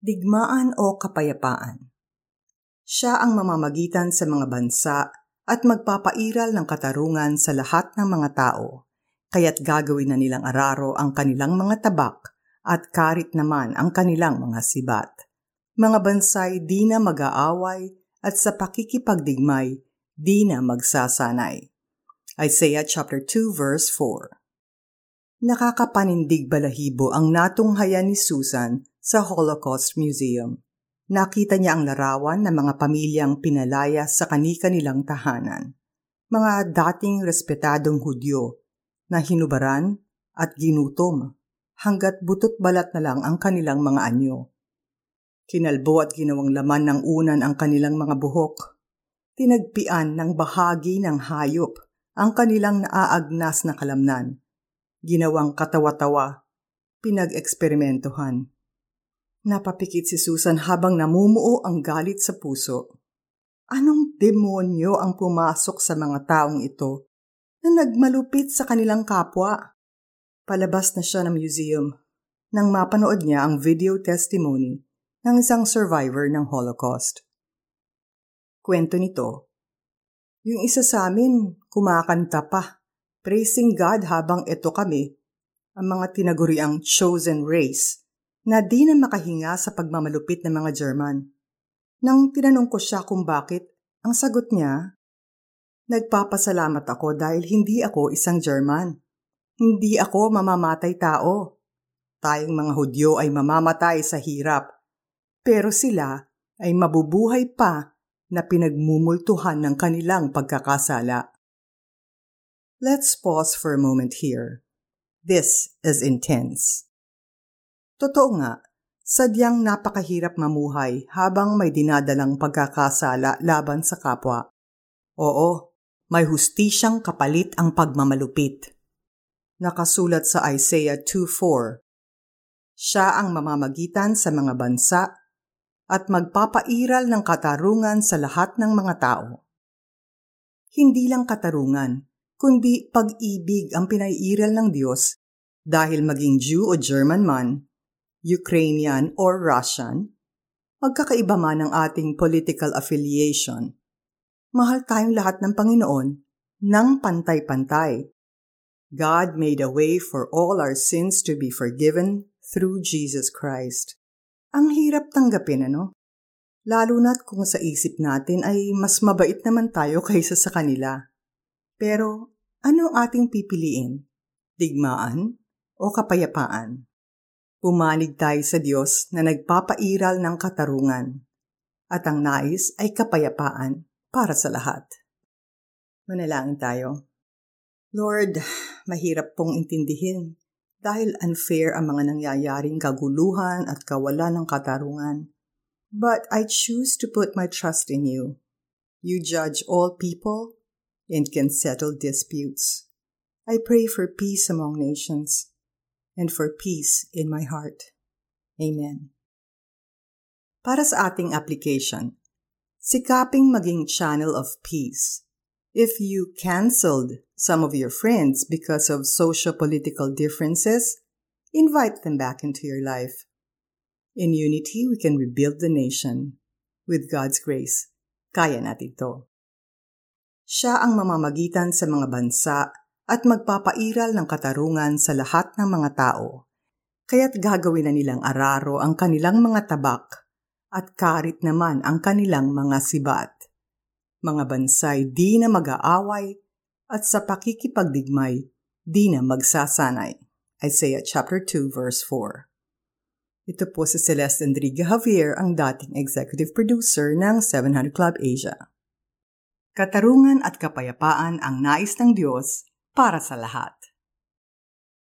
digmaan o kapayapaan. Siya ang mamamagitan sa mga bansa at magpapairal ng katarungan sa lahat ng mga tao, kaya't gagawin na nilang araro ang kanilang mga tabak at karit naman ang kanilang mga sibat. Mga bansay di na mag-aaway at sa pakikipagdigmay di na magsasanay. Isaiah chapter 2 verse 4. Nakakapanindig balahibo ang natunghayan ni Susan sa Holocaust Museum. Nakita niya ang larawan ng mga pamilyang pinalaya sa kani-kanilang tahanan. Mga dating respetadong Hudyo na hinubaran at ginutom hanggat butot balat na lang ang kanilang mga anyo. Kinalbo at ginawang laman ng unan ang kanilang mga buhok. Tinagpian ng bahagi ng hayop ang kanilang naaagnas na kalamnan. Ginawang katawa-tawa, pinag-eksperimentohan. Napapikit si Susan habang namumuo ang galit sa puso. Anong demonyo ang pumasok sa mga taong ito na nagmalupit sa kanilang kapwa? Palabas na siya ng museum nang mapanood niya ang video testimony ng isang survivor ng Holocaust. Kwento nito, yung isa sa amin kumakanta pa, praising God habang ito kami, ang mga tinaguriang chosen race, na di na makahinga sa pagmamalupit ng mga German. Nang tinanong ko siya kung bakit, ang sagot niya, Nagpapasalamat ako dahil hindi ako isang German. Hindi ako mamamatay tao. Tayong mga Hudyo ay mamamatay sa hirap. Pero sila ay mabubuhay pa na pinagmumultuhan ng kanilang pagkakasala. Let's pause for a moment here. This is intense. Totoo nga, sadyang napakahirap mamuhay habang may dinadalang pagkakasala laban sa kapwa. Oo, may hustisyang kapalit ang pagmamalupit. Nakasulat sa Isaiah 2.4 Siya ang mamamagitan sa mga bansa at magpapairal ng katarungan sa lahat ng mga tao. Hindi lang katarungan, kundi pag-ibig ang pinaiiral ng Diyos dahil maging Jew o German man, Ukrainian or Russian, magkakaiba man ang ating political affiliation. Mahal tayong lahat ng Panginoon ng pantay-pantay. God made a way for all our sins to be forgiven through Jesus Christ. Ang hirap tanggapin, ano? Lalo na't kung sa isip natin ay mas mabait naman tayo kaysa sa kanila. Pero ano ang ating pipiliin? Digmaan o kapayapaan? Pumanig tayo sa Diyos na nagpapairal ng katarungan at ang nais ay kapayapaan para sa lahat. Manalangin tayo. Lord, mahirap pong intindihin dahil unfair ang mga nangyayaring kaguluhan at kawalan ng katarungan. But I choose to put my trust in you. You judge all people and can settle disputes. I pray for peace among nations and for peace in my heart. Amen. Para sa ating application, sikaping maging channel of peace. If you canceled some of your friends because of socio-political differences, invite them back into your life. In unity, we can rebuild the nation. With God's grace, kaya natin to. Siya ang mamamagitan sa mga bansa at magpapairal ng katarungan sa lahat ng mga tao. Kaya't gagawin na nilang araro ang kanilang mga tabak at karit naman ang kanilang mga sibat. Mga bansay di na mag-aaway at sa pakikipagdigmay di na magsasanay. Isaiah chapter 2 verse 4. Ito po si Celeste Enrique Javier, ang dating executive producer ng 700 Club Asia. Katarungan at kapayapaan ang nais ng Diyos para sa lahat.